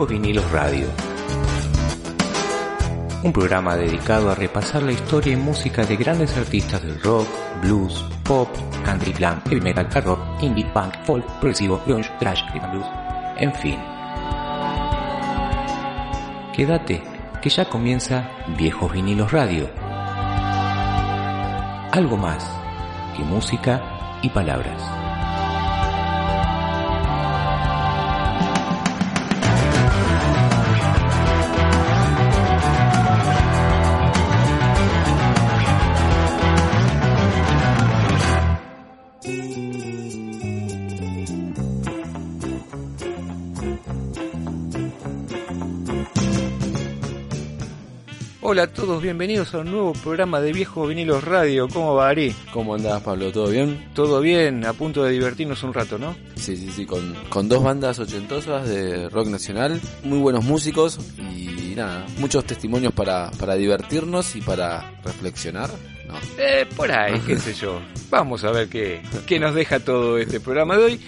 Viejos Vinilos Radio. Un programa dedicado a repasar la historia y música de grandes artistas del rock, blues, pop, country, glam, heavy metal, hard rock, indie, punk, folk, progresivo, grunge, thrash, rhythm blues, en fin. Quédate, que ya comienza Viejos Vinilos Radio. Algo más que música y palabras. Hola a todos, bienvenidos a un nuevo programa de Viejos Vinilos Radio. ¿Cómo va Ari? ¿Cómo andás, Pablo? ¿Todo bien? Todo bien, a punto de divertirnos un rato, ¿no? Sí, sí, sí, con, con dos bandas ochentosas de rock nacional, muy buenos músicos y nada, muchos testimonios para, para divertirnos y para reflexionar. No. Eh, por ahí, qué sé yo. Vamos a ver qué, qué nos deja todo este programa de hoy,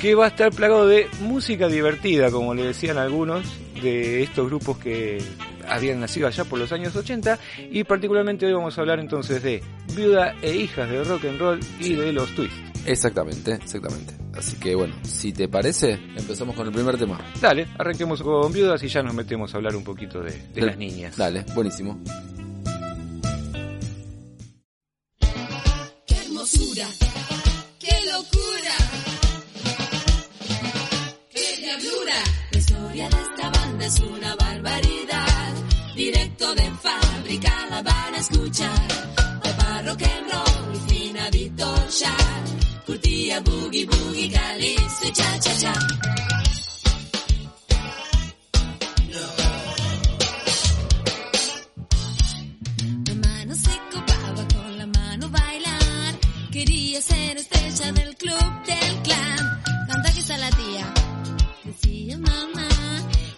que va a estar plagado de música divertida, como le decían algunos, de estos grupos que habían nacido allá por los años 80 y particularmente hoy vamos a hablar entonces de Viuda e Hijas de Rock and Roll y de los Twists. Exactamente, exactamente. Así que bueno, si te parece, empezamos con el primer tema. Dale, arranquemos con Viudas y ya nos metemos a hablar un poquito de, de las niñas. Dale, buenísimo. Hermosura! ¡Qué locura! ¡Qué diablura! La historia de esta banda es una barbaridad. Directo de fábrica la van a escuchar. Papá rock and roll, fina Vitocha. Curtía boogie boogie, calipso y cha cha cha. Quería ser estrella del club del clan. Está la tía. Decía mamá.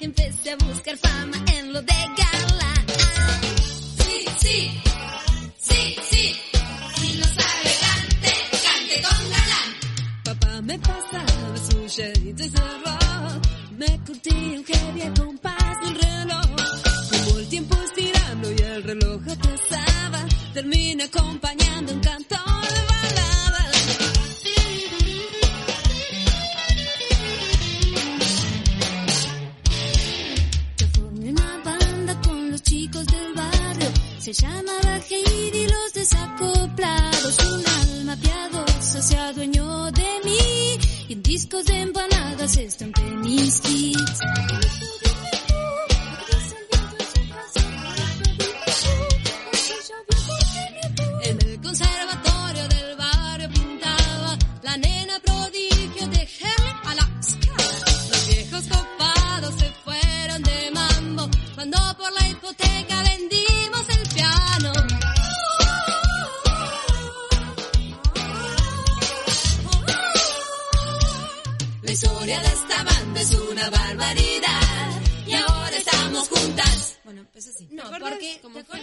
Empecé a buscar fama en lo de gala. Sí, sí. Sí, sí. Si no sabe cante, cante con galán. Papá me pasaba su de rock. Me curtía un heavy a compás del reloj. Como el tiempo estirando y el reloj atrasaba, termina acompañando un canto Se llamaba Heidi los desacoplados. Un alma piadosa se adueñó de mí. Y en discos de empanadas estampé mis conservatorio es una barbaridad y ahora estamos juntas. Bueno, empecé así. No, porque como fue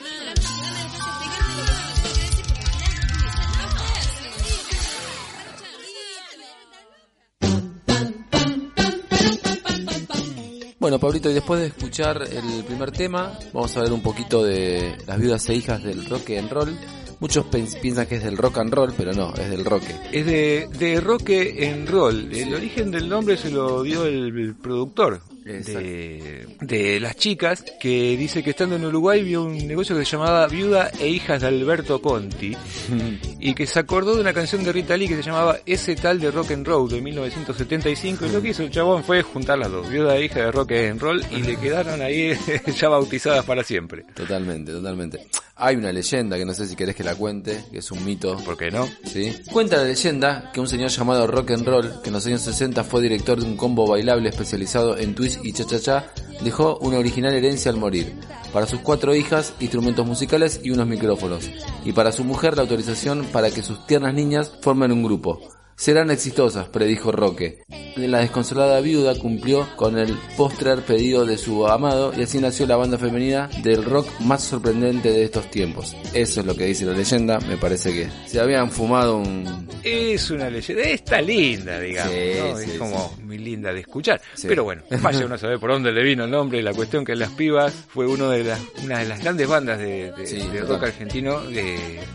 Bueno, Pablito, y después de escuchar el primer tema, vamos a ver un poquito de las viudas e hijas del rock and roll. Muchos piensan que es del rock and roll, pero no, es del rock. Es de, de rock en roll. El origen del nombre se lo dio el, el productor de, de las chicas, que dice que estando en Uruguay vio un negocio que se llamaba Viuda e Hijas de Alberto Conti, y que se acordó de una canción de Rita Lee que se llamaba Ese tal de rock and roll de 1975, y lo que hizo el chabón fue juntar las dos, Viuda e Hija de rock and roll, y le quedaron ahí ya bautizadas para siempre. Totalmente, totalmente. Hay una leyenda que no sé si querés que la cuente, que es un mito. ¿Por qué no? ¿sí? Cuenta la leyenda que un señor llamado Rock and Roll, que en los años 60 fue director de un combo bailable especializado en twist y cha-cha-cha, dejó una original herencia al morir. Para sus cuatro hijas, instrumentos musicales y unos micrófonos. Y para su mujer, la autorización para que sus tiernas niñas formen un grupo. Serán exitosas, predijo Roque. La desconsolada viuda cumplió con el postrer pedido de su amado y así nació la banda femenina del rock más sorprendente de estos tiempos. Eso es lo que dice la leyenda, me parece que se habían fumado un... Es una leyenda, está linda, digamos, Sí, ¿no? sí, es como muy linda de escuchar. Pero bueno, vaya uno a saber por dónde le vino el nombre. La cuestión que Las Pibas fue uno de las, una de las grandes bandas de, rock argentino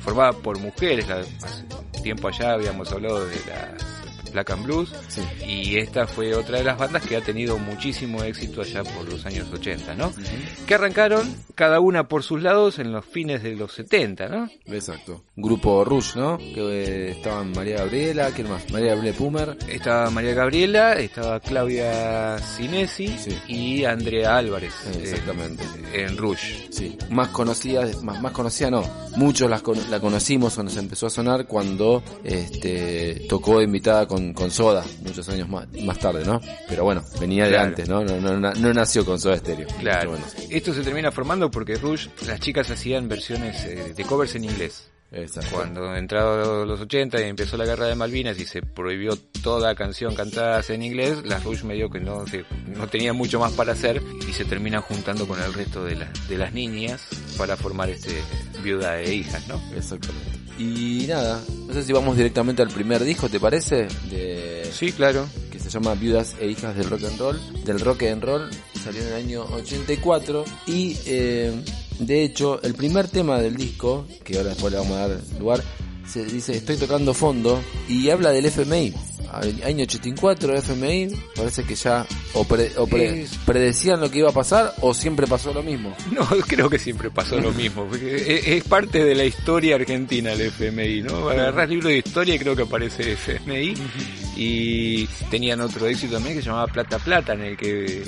formada por mujeres. La- tiempo allá habíamos hablado de las Black and Blues. Sí. Y esta fue otra de las bandas que ha tenido muchísimo éxito allá por los años 80, ¿no? Que arrancaron cada una por sus lados en los fines de los 70, ¿no? Exacto. Grupo Rush, ¿no? Que eh, estaban María Gabriela, ¿quién más? María Gabriela Pumer. Estaba María Gabriela, estaba Claudia Sinesi Sí. y Andrea Álvarez. Eh, exactamente. eh, en Rush. Sí, más conocida, más, más conocida no. Muchos las la conocimos o nos empezó a sonar cuando este, tocó invitada con, con Soda, muchos años más, más tarde, ¿no? Pero bueno, venía de antes, ¿no? No, no, no- no nació con Soda Stereo. Claro. Bueno, Esto se termina formando porque Rush, las chicas hacían versiones eh, de covers en inglés. exacto. Cuando entraron los 80 y empezó la guerra de Malvinas y se prohibió toda canción cantada en inglés, las Rush medio que no, se- no tenían mucho más para hacer y se terminan juntando con el resto de, las de las niñas para formar este viuda e hijas, ¿no? Exactamente. Y nada, no sé si vamos directamente al primer disco, ¿te parece? De, Sí, claro. que se llama Viudas e Hijas del Rock and Roll, del Rock and Roll, salió en el año 84 y eh, de hecho el primer tema del disco, que ahora después le vamos a dar lugar, se dice estoy tocando fondo y habla del FMI. Año 84 FMI, parece que ya o, pre- o pre- Es- predecían lo que iba a pasar o siempre pasó lo mismo. No, creo que siempre pasó lo mismo. es, es parte de la historia argentina el FMI, ¿no? Agarrás libros de historia y creo que aparece FMI. Y tenían otro éxito también que se llamaba Plata Plata, en el que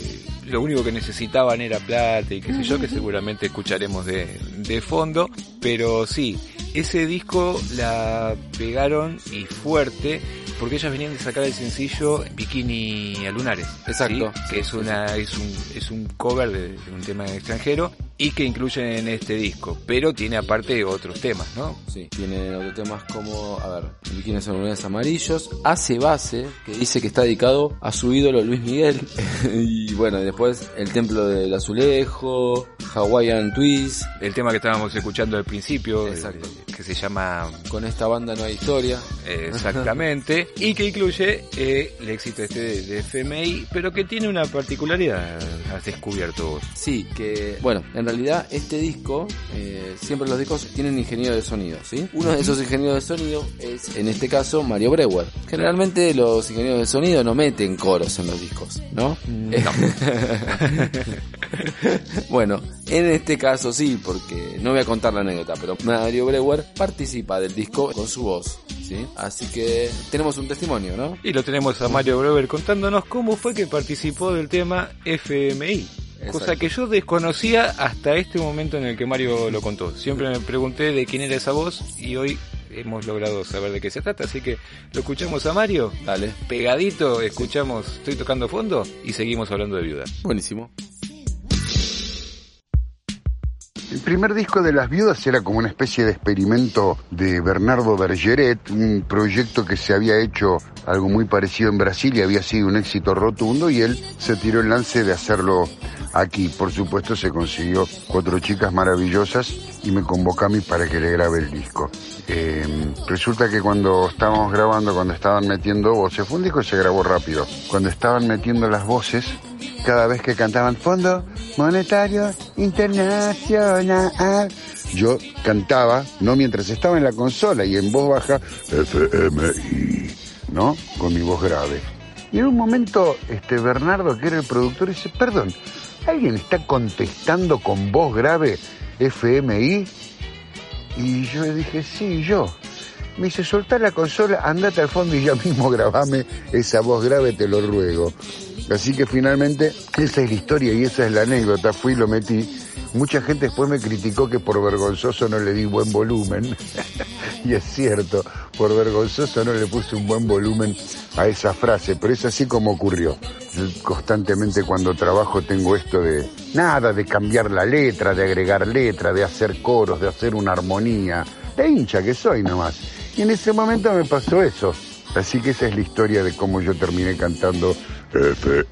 lo único que necesitaban era plata y qué sé yo, que seguramente escucharemos de, de fondo. Pero sí, ese disco la pegaron y fuerte. Porque ellas venían de sacar el sencillo Bikini a Lunares. Exacto. ¿sí? Que es una, es un, es un cover de, de un tema extranjero y que incluyen en este disco. Pero tiene aparte otros temas, ¿no? Sí, tiene otros temas como, a ver, Bikinis son lunares amarillos, Hace Base, que dice que está dedicado a su ídolo Luis Miguel, y bueno, después El Templo del Azulejo, Hawaiian Twist, El tema que estábamos escuchando al principio, Exacto. eh, que se llama con esta banda no hay historia, exactamente, y que incluye eh, el éxito este de, de FMI, pero que tiene una particularidad, has descubierto vos. Sí, que bueno, en realidad este disco, eh, siempre los discos tienen ingeniero de sonido, ¿sí? Uno de esos ingenieros de sonido es, en este caso, Mario Breuer. Generalmente los ingenieros de sonido no meten coros en los discos, ¿no? bueno, en este caso sí, porque no voy a contar la anécdota, pero Mario Breuer participa del disco con su voz, ¿sí? Así que tenemos un testimonio, ¿no? Y lo tenemos a Mario Brewer contándonos cómo fue que participó del tema FMI. Cosa que yo desconocía hasta este momento en el que Mario lo contó. Siempre me pregunté de quién era esa voz y hoy hemos logrado saber de qué se trata. Así que lo escuchamos a Mario. Dale. Pegadito, escuchamos Estoy tocando fondo y seguimos hablando de viuda. Buenísimo. El primer disco de Las Viudas era como una especie de experimento de Bernardo Bergeret, un proyecto que se había hecho algo muy parecido en Brasil y había sido un éxito rotundo y él se tiró el lance de hacerlo aquí. Por supuesto se consiguió cuatro chicas maravillosas y me convocó a mí para que le grabe el disco. Eh, resulta que cuando estábamos grabando, cuando estaban metiendo voces, fue un disco que se grabó rápido, cuando estaban metiendo las voces, cada vez que cantaban Fondo Monetario Internacional, yo cantaba, no mientras estaba en la consola y en voz baja, FMI, ¿no? Con mi voz grave. Y en un momento, este Bernardo, que era el productor, dice, perdón, ¿alguien está contestando con voz grave FMI? Y yo le dije, sí, yo. Me dice, soltá la consola, andate al fondo y ya mismo grabame esa voz grave, te lo ruego. Así que finalmente esa es la historia y esa es la anécdota. Fui y lo metí. Mucha gente después me criticó que por vergonzoso no le di buen volumen. y es cierto, por vergonzoso no le puse un buen volumen a esa frase, pero es así como ocurrió. Constantemente cuando trabajo tengo esto de nada, de cambiar la letra, de agregar letra, de hacer coros, de hacer una armonía. De hincha que soy nomás. Y en ese momento me pasó eso. Así que esa es la historia de cómo yo terminé cantando FMI.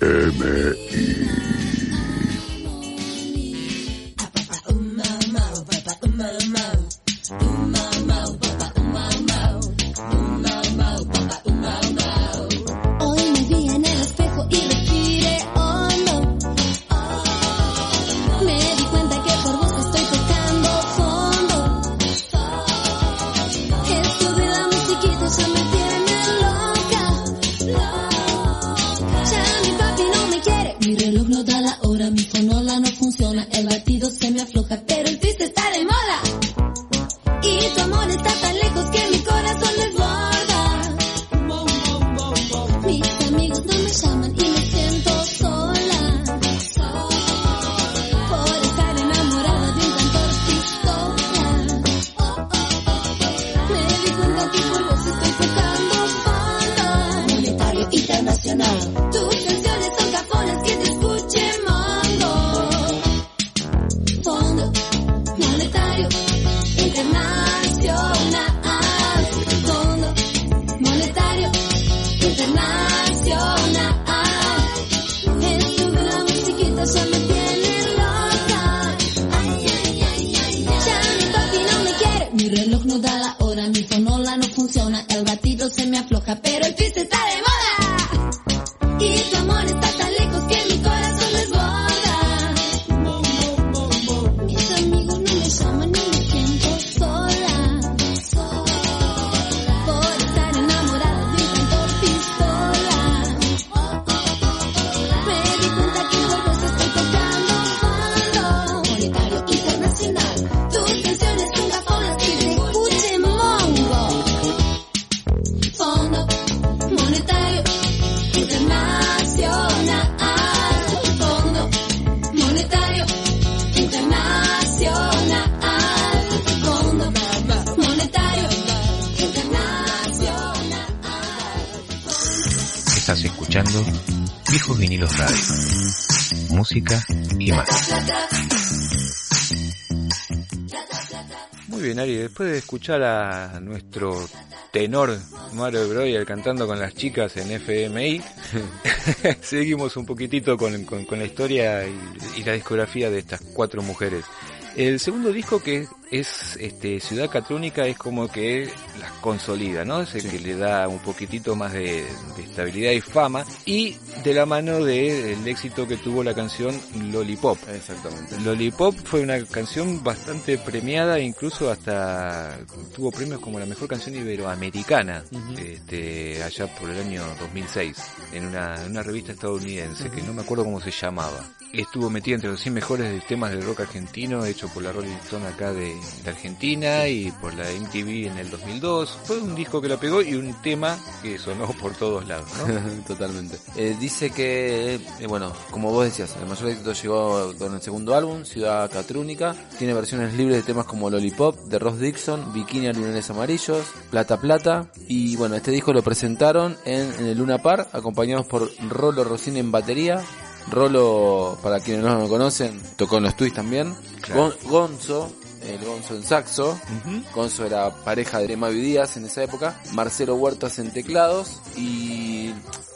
Ari, después de escuchar a nuestro tenor Mario Breuer cantando con las chicas en FMI, seguimos un poquitito con, con- la historia y, y la discografía de estas cuatro mujeres. El segundo disco que es este Ciudad Catrónica es como que las consolida, ¿no? Es el que le da un poquitito más de, de estabilidad y fama y de la mano del éxito que tuvo la canción Lollipop. Exactamente. Lollipop fue una canción bastante premiada, incluso hasta tuvo premios como la mejor canción iberoamericana, este, allá por el año 2006, en una, en una revista estadounidense, que no me acuerdo cómo se llamaba. Estuvo metida entre los 100 mejores temas del rock argentino, hecho por la Rolling Stone acá de, Argentina y por la MTV en el 2002. Fue un disco que la pegó y un tema que sonó por todos lados. Totalmente. Eh, dice que, eh, bueno, como vos decías, el mayor éxito llegó con el segundo álbum, Ciudad Catrúnica. Tiene versiones libres de temas como Lollipop, de Ross Dixon, Bikini a lunares amarillos, Plata Plata. Y bueno, este disco lo presentaron en, el Luna Par, acompañados por Rolo Rossini en batería. Rolo, para quienes no lo conocen, tocó en los Twists también. Claro. Gon- Gonzo, el Gonzo en saxo. Gonzo era pareja de Mavi Díaz en esa época, Marcelo Huertas en teclados y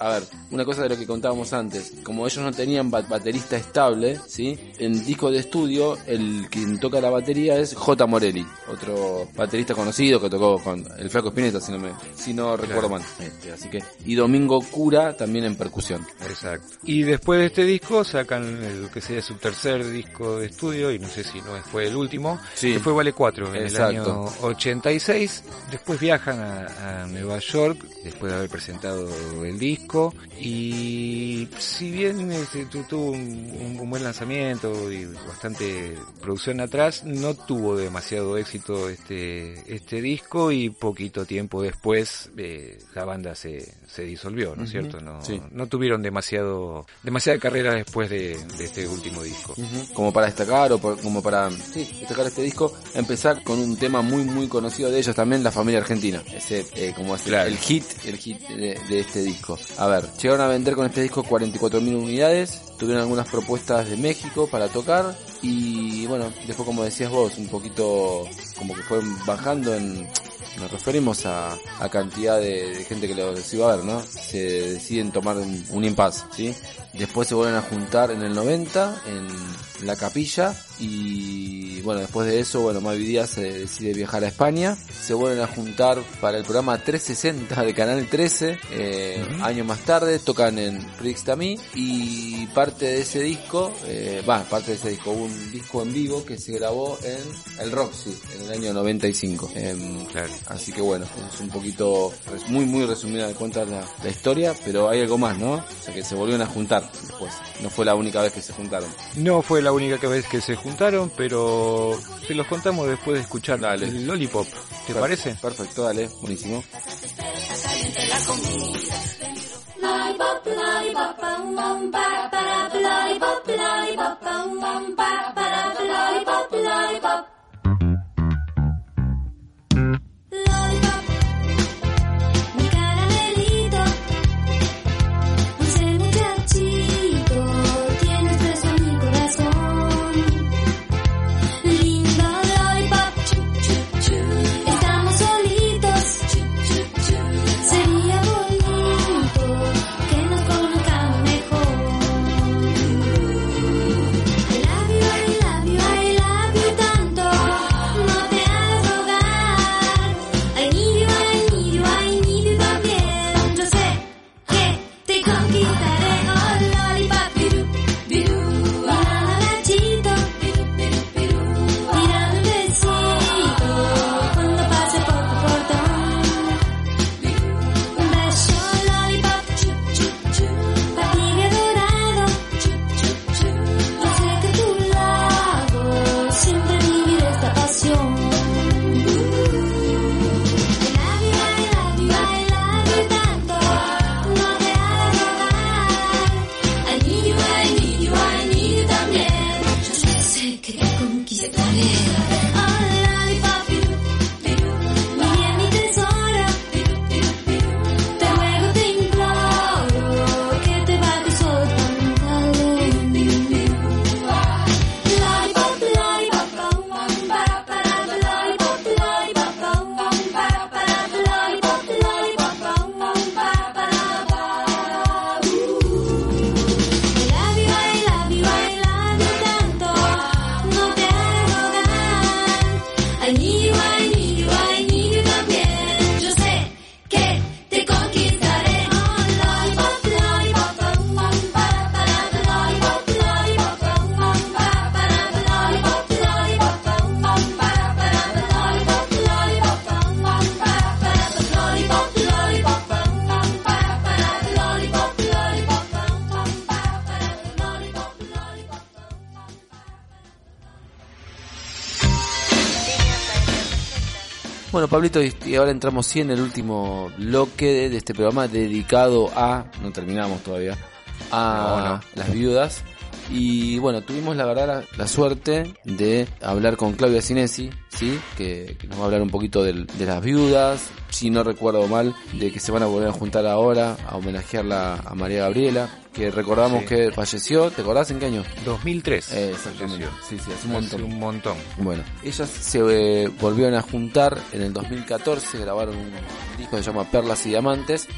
a ver, una cosa de lo que contábamos antes, como ellos no tenían ba- baterista estable, ¿sí? En disco de estudio, el quien toca la batería es J. Morelli, otro baterista conocido que tocó con el Flaco Espineta, si no me, si no recuerdo mal. Este, así que, y Domingo Cura también en percusión. Exacto. Y después de este disco sacan el que sería su tercer disco de estudio, y no sé si no fue el último, Sí. que fue Vale 4 en Exacto. el año 86. Después viajan a, a Nueva York, después de haber presentado el disco, y si bien este, tu- tuvo un, un buen lanzamiento y bastante producción atrás, no tuvo demasiado éxito este, este disco, y poquito tiempo después eh, la banda se, se disolvió, ¿no es cierto? No, Sí. no tuvieron demasiado demasiada carrera después de, de este último disco. como para destacar o por- como para sí, destacar este disco, empezar con un tema muy muy conocido de ellos también, La Familia Argentina. Ese eh, como es el- Claro. el hit, el hit de, de este disco. A ver, llegaron a vender con este disco 44.000 unidades, tuvieron algunas propuestas de México para tocar y bueno, después como decías vos, un poquito como que fue bajando en nos referimos a, a cantidad de, gente que los iba a ver, ¿no? Se deciden tomar un impasse, ¿sí? Después se vuelven a juntar en el 90 en la capilla y bueno, después de eso, bueno, Mavi Díaz se decide viajar a España, se vuelven a juntar para el programa 360 de Canal 13, eh, años más tarde, tocan en Prix Tamí y parte de ese disco, eh, va, parte de ese disco, hubo un disco en vivo que se grabó en el Roxy en el año 95. Em, Claro. Así que bueno, es un poquito, muy muy resumida de cuentas la, la historia, pero hay algo más, ¿no? O sea que se volvieron a juntar después. No fue la única vez que se juntaron. No fue la única vez que se juntaron, pero se los contamos después de escuchar Dale. el Lollipop. ¿Te Per- parece? Perfecto, dale, buenísimo. Pablito, y ahora entramos sí en el último bloque de, este programa dedicado a, no terminamos todavía, a No, no. las viudas. Y bueno, tuvimos la verdad la, la suerte de hablar con Claudia Cinesi, ¿sí? Que, que nos va a hablar un poquito de, las viudas, si no recuerdo mal, de que se van a volver a juntar ahora a homenajearla a María Gabriela, que recordamos Sí. que falleció, ¿te acordás en qué año? 2003. Eh, exactamente. falleció. Sí, sí, hace un Hace montón. un montón. Bueno, ellas se eh, volvieron a juntar en el 2014, grabaron un disco que se llama Perlas y Diamantes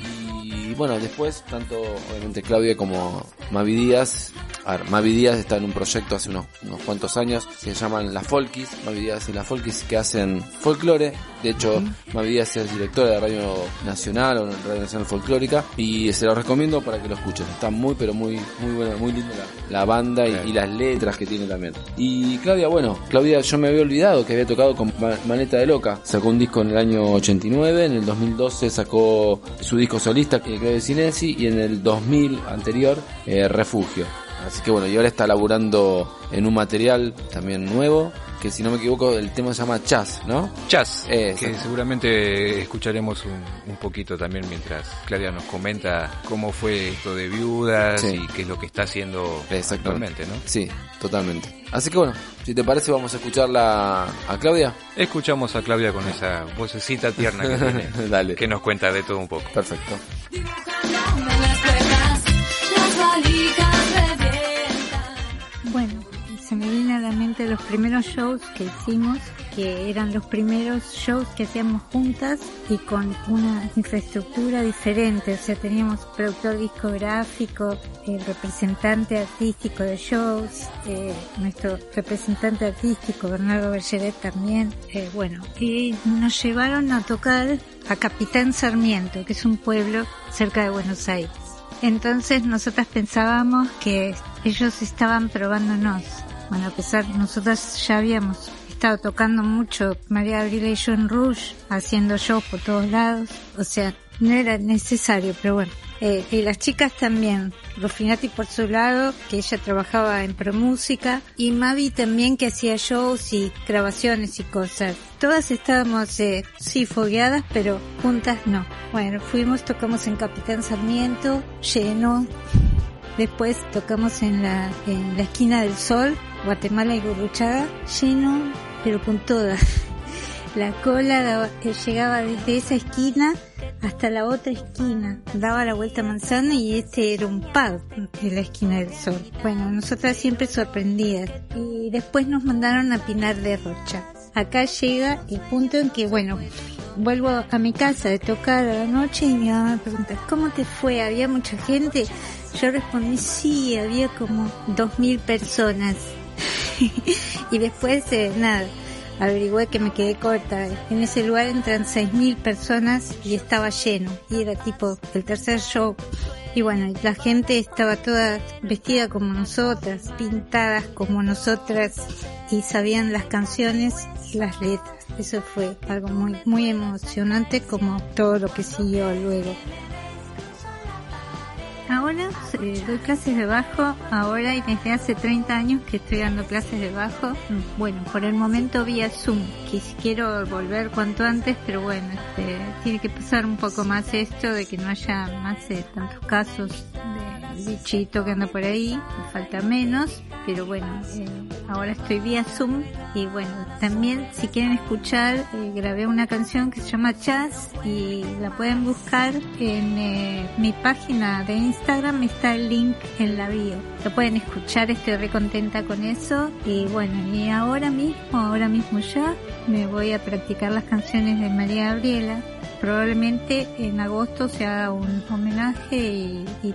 y bueno, después tanto obviamente Claudia como Mavi Díaz, a ver, Mavi Díaz está en un proyecto hace unos, unos cuantos años que se llaman Las Folkis, Mavi Díaz y Las Folkis que hacen folclore, de hecho Mavi Díaz es directora de Radio Nacional o Radio Nacional Folclórica y se los recomiendo para que lo escuchen, está muy pero muy muy buena, muy linda la, la banda y, y las letras que tiene también. Y Claudia, bueno, Claudia yo me había olvidado que había tocado con Ma- Maneta de Loca. Sacó un disco en el año 89, en el 2012 sacó su disco solista, eh, Claudia Sinesi, y en el 2000 anterior, eh, Refugio. Así que bueno, y ahora está laburando en un material también nuevo, que si no me equivoco el tema se llama Chas, ¿no? Chas, Eh, que seguramente escucharemos un, un poquito también mientras Claudia nos comenta cómo fue esto de viudas Sí. y qué es lo que está haciendo Exactamente. actualmente, ¿no? Sí, totalmente. Así que bueno, si te parece vamos a escucharla a Claudia. Escuchamos a Claudia con esa vocecita tierna que tiene, Dale. que nos cuenta de todo un poco. Perfecto. Dibujándome las cuerdas, las valijas revientan. Bueno, se me vienen a la mente los primeros shows que hicimos que eran los primeros shows que hacíamos juntas y con una infraestructura diferente. O sea, teníamos productor discográfico, el representante artístico de shows, eh, nuestro representante artístico, Bernardo Bergeret también. Eh, bueno, y nos llevaron a tocar a Capitán Sarmiento, que es un pueblo cerca de Buenos Aires. Entonces nosotras pensábamos que ellos estaban probándonos. Bueno, a pesar, nosotras ya habíamos estado tocando mucho María Gabriela y yo en Rouge, haciendo shows por todos lados. O sea, no era necesario, pero bueno. Eh, y las chicas también. Rofinati por su lado, que ella trabajaba en promúsica. Y Mavi también que hacía shows y grabaciones y cosas. Todas estábamos, eh, sí, fogueadas, pero juntas no. Bueno, fuimos, tocamos en Capitán Sarmiento, lleno. Después tocamos en la, en la esquina del sol, Guatemala y Gurruchaga, lleno, pero con todas. La cola eh, llegaba desde esa esquina hasta la otra esquina, daba la vuelta a manzana y este era un pub en la esquina del sol. Bueno, nosotras siempre sorprendidas. Y después nos mandaron a Pinar de Rocha. Acá llega el punto en que, bueno, vuelvo a mi casa de tocar a la noche y mi mamá me pregunta, ¿cómo te fue? ¿Había mucha gente? Yo respondí, sí, había como dos mil personas. y después, eh, nada, averigüé que me quedé corta. En ese lugar entran seis mil personas y estaba lleno. Y era tipo el tercer show. Y bueno, la gente estaba toda vestida como nosotras, pintadas como nosotras y sabían las canciones las letras. Eso fue algo muy, muy emocionante como todo lo que siguió luego. Ahora eh, doy clases de bajo, ahora y desde hace 30 años que estoy dando clases de bajo. Bueno, por el momento vía Zoom, quiero volver cuanto antes, pero bueno, este, tiene que pasar un poco más esto de que no haya más eh, tantos casos de bichito que anda por ahí, falta menos, pero bueno, eh, ahora estoy vía Zoom y bueno, también si quieren escuchar, eh, grabé una canción que se llama Jazz y la pueden buscar en eh, mi página de Instagram, está el link en la bio. Lo pueden escuchar, estoy re contenta con eso y bueno, y ahora mismo, ahora mismo ya, me voy a practicar las canciones de María Gabriela probablemente en agosto se haga un homenaje y, y-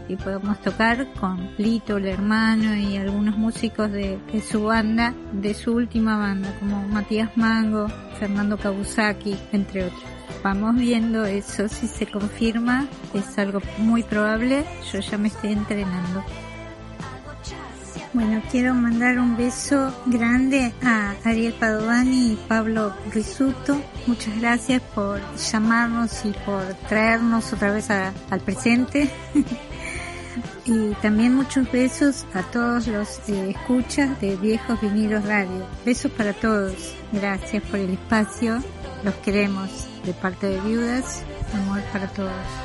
tocar con Lito, el hermano y algunos músicos de, de su banda, de su última banda, como Matías Mango, Fernando Kabusaki, entre otros. Vamos viendo eso, si se confirma, es algo muy probable, yo ya me estoy entrenando. Bueno, quiero mandar un beso grande a Ariel Padovani y Pablo Risuto. Muchas gracias por llamarnos y por traernos otra vez al presente. y también muchos besos a todos los eh, escuchas de Viejos Vinilos Radio. Besos para todos. Gracias por el espacio. Los queremos de parte de Viudas. Amor para todos.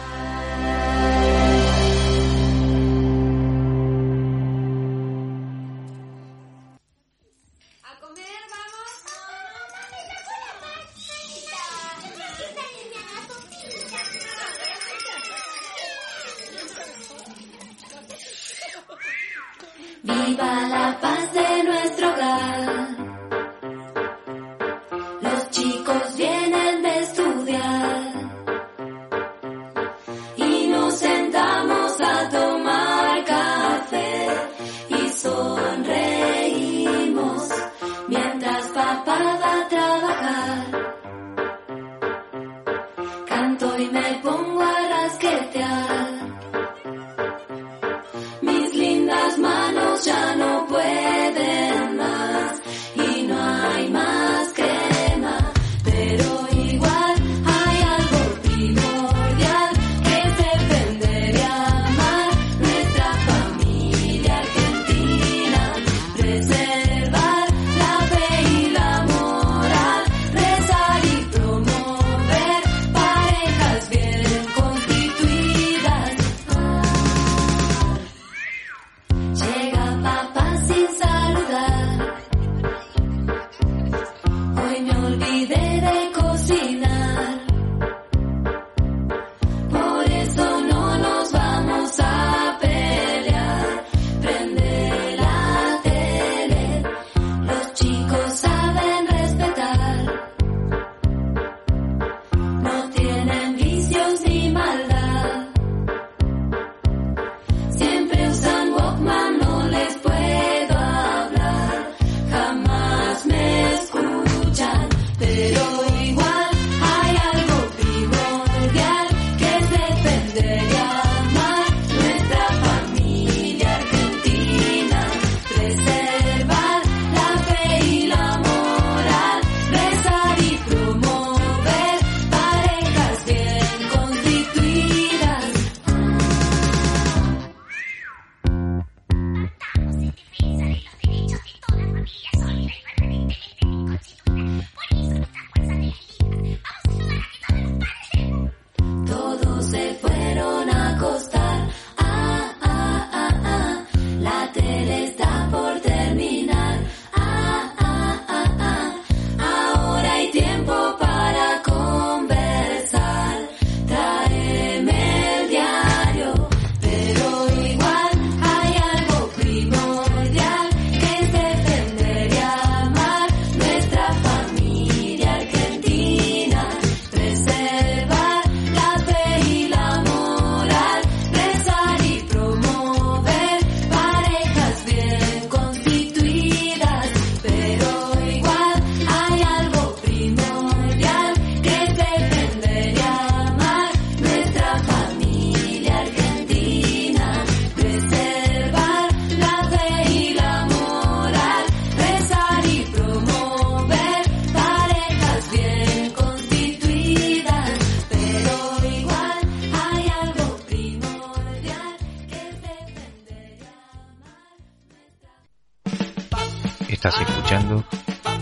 Escuchando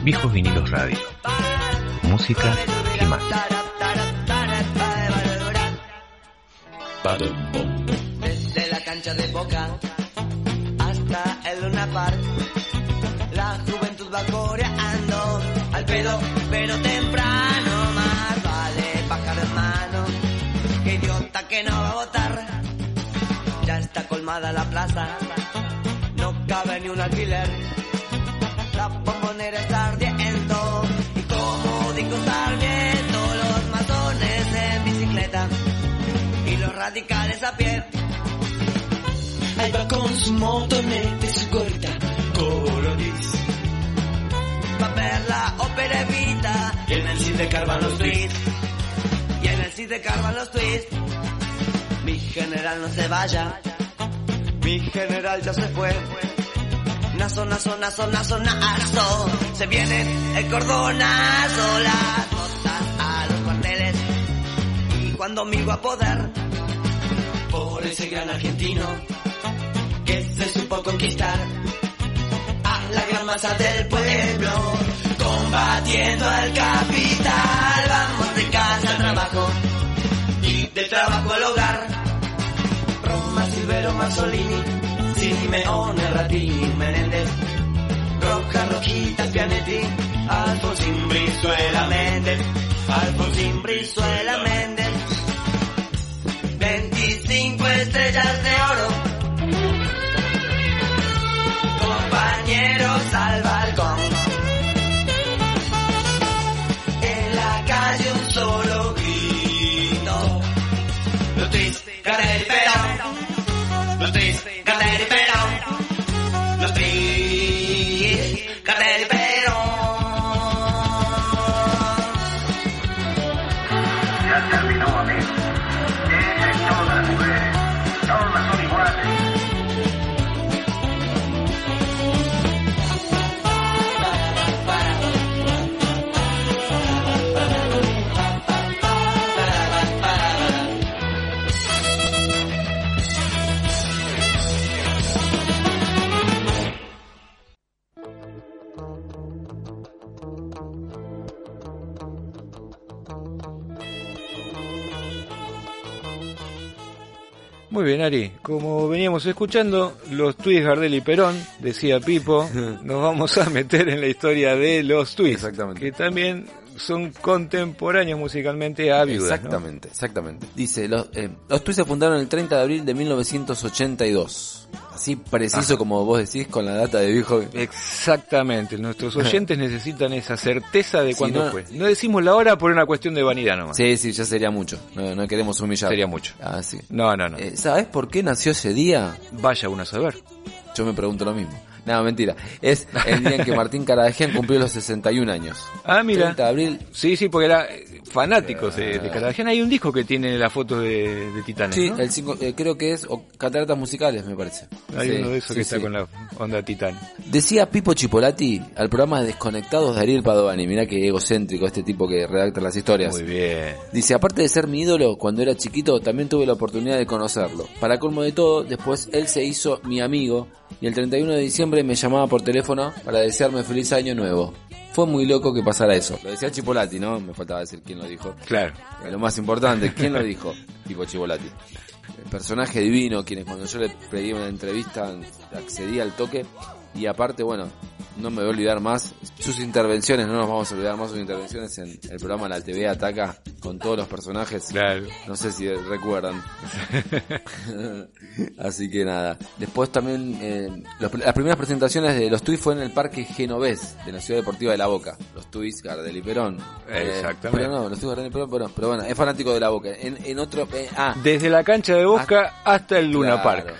Viejos Vinilos Radio. Música y más. Desde la cancha de Boca hasta el Luna Park, la juventud va coreando al pedo, pero temprano más vale pájaro en mano, que idiota que no va a votar. Ya está colmada la plaza, no cabe ni un alquiler. Radicales a pie. Ahí va con su moto, mete su gorrita, coloris. Va a ver la ópera Evita y en el cine carvan los tweets. Y en el cine carvan los tweets. Mi general no se vaya, mi general ya se fue. Nazo, nazo, nazo, nazo, nazo. Se viene el cordonazo, las botas a los cuarteles. Y cuando migo a poder, por ese gran argentino que se supo conquistar a la gran masa del pueblo, combatiendo al capital. Vamos de casa al trabajo y del trabajo al hogar. Roma, Silvero, Mazzolini, Simeone, Ratini, Menéndez, Roja, Rojita, Pianetti, Alfonsín, Brizuela, Méndez, Alfonsín, Brizuela, Méndez. Bien, Ari. Como veníamos escuchando, los tweets Gardel y Perón, decía Pipo, nos vamos a meter en la historia de los tweets. Exactamente. Que también son contemporáneos musicalmente a Viudas. ¿no? Exactamente, exactamente. Dice, los, eh, los Tweets se fundaron el 30 de abril de 1982. Así preciso como vos decís con la data de viejo. Exactamente. Nuestros oyentes necesitan esa certeza de Sí, cuándo no- fue. No decimos la hora por una cuestión de vanidad nomás. Sí, sí, ya sería mucho. No, no queremos humillar. Sería mucho. Ah, sí. No, no, no. Eh, ¿Sabés por qué nació ese día? Vaya uno a saber. Yo me pregunto lo mismo. No, mentira. Es el día en que Martín Caradagian cumplió los 61 años. Ah, mira. 30 de abril. Sí, sí, porque era eh, fanáticos de, Cartagena. Hay un disco que tiene la foto de, de Titanes, Sí, ¿no? el cinco- eh, creo que es o Cataratas Musicales, me parece. Hay Sí, uno de esos sí, que está con la onda Titán. Decía Pipo Chipolati al programa Desconectados de Ariel Padovani. Mirá qué egocéntrico este tipo que redacta las historias. Muy bien. Dice, aparte de ser mi ídolo, cuando era chiquito también tuve la oportunidad de conocerlo. Para colmo de todo, después él se hizo mi amigo y el 31 de diciembre me llamaba por teléfono para desearme feliz año nuevo. Fue muy loco que pasara eso. Lo decía Chipolati, ¿no? Me faltaba decir quién lo dijo. Claro. Eh, Lo más importante, ¿quién lo dijo? Pipo Chivolati. El personaje divino, quienes cuando yo le pedí una entrevista accedí al toque y aparte, bueno, no me voy a olvidar más sus intervenciones, no nos vamos a olvidar más sus intervenciones en el programa La TV Ataca con todos los personajes. Claro. No sé si recuerdan. Así que nada. Después también, eh, los- las primeras presentaciones de los Tuis fue en el Parque Genovés de la Ciudad Deportiva de La Boca. Los Tuis, Gardel y Perón. Eh, Exactamente. pero no, los Tuis, Gardel y Perón, pero, pero bueno, es fanático de La Boca. En, en otro, eh, ah, Desde la cancha de Boca hasta el Luna Claro. Park.